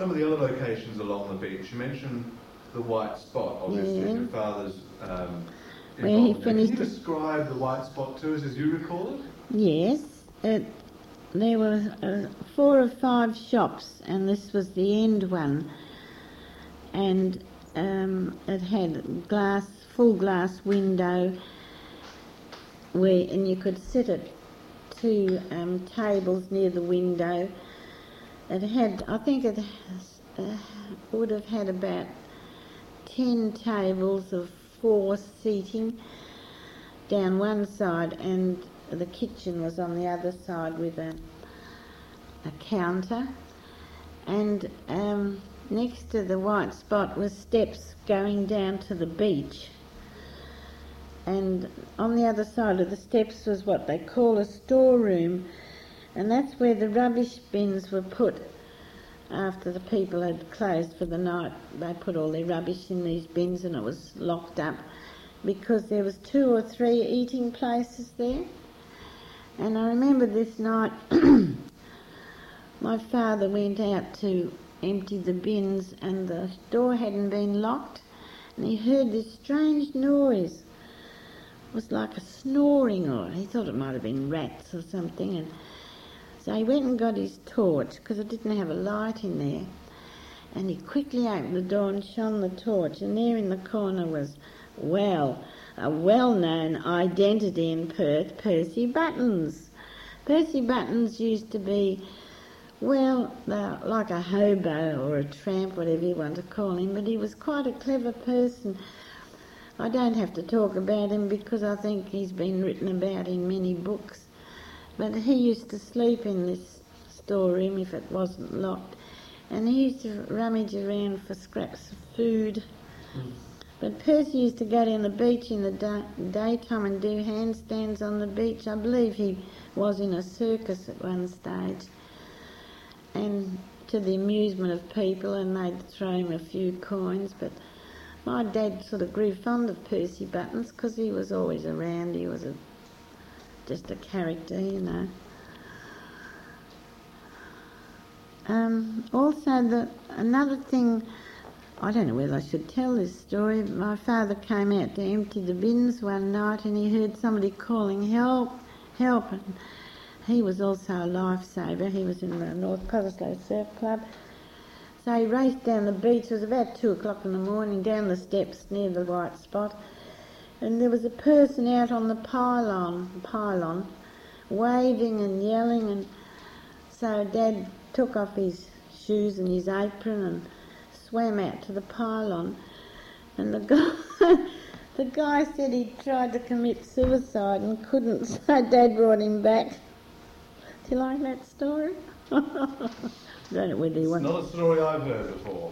some of the other locations along the beach. You mentioned the white spot, obviously, Yeah. your father's. Um, he finished Can you describe the white spot to us as you recall it? Yes, it, there were uh, four or five shops, and this was the end one. And um, it had glass, full glass window, where and you could sit at two um, tables near the window. It had, I think it uh, would have had about ten tables of four seating down one side, and the kitchen was on the other side with a, a counter. And um, next to the white spot was steps going down to the beach. And on the other side of the steps was what they call a storeroom, and that's where the rubbish bins were put after the people had closed for the night. They put all their rubbish in these bins, and it was locked up because there was two or three eating places there. And I remember this night, my father went out to empty the bins, and the door hadn't been locked, and he heard this strange noise. It was like a snoring, or he thought it might have been rats or something, and so he went and got his torch because it didn't have a light in there. And he quickly opened the door and shone the torch, and there in the corner was, well, a well known identity in Perth, Percy Buttons. Percy Buttons used to be, well, like a hobo or a tramp, whatever you want to call him, but he was quite a clever person. I don't have to talk about him because I think he's been written about in many books. But he used to sleep in this storeroom if it wasn't locked, and he used to rummage around for scraps of food. But Percy used to go down the beach in the da- daytime and do handstands on the beach. I believe he was in a circus at one stage, and to the amusement of people, and they'd throw him a few coins. But my dad sort of grew fond of Percy Buttons because he was always around. He was a just a character, you know. Um, also, the another thing, I don't know whether I should tell this story. My father came out to empty the bins one night, and he heard somebody calling help, help, and he was also a lifesaver. He was in the North Cottesloe Surf Club. So he raced down the beach. It was about two o'clock in the morning, down the steps near the white spot and there was a person out on the pylon, pylon, waving and yelling, and so Dad took off his shoes and his apron and swam out to the pylon, and the guy, the guy said he tried to commit suicide and couldn't, so Dad brought him back. Do you like that story? I don't know whether you It's want. not a story I've heard before.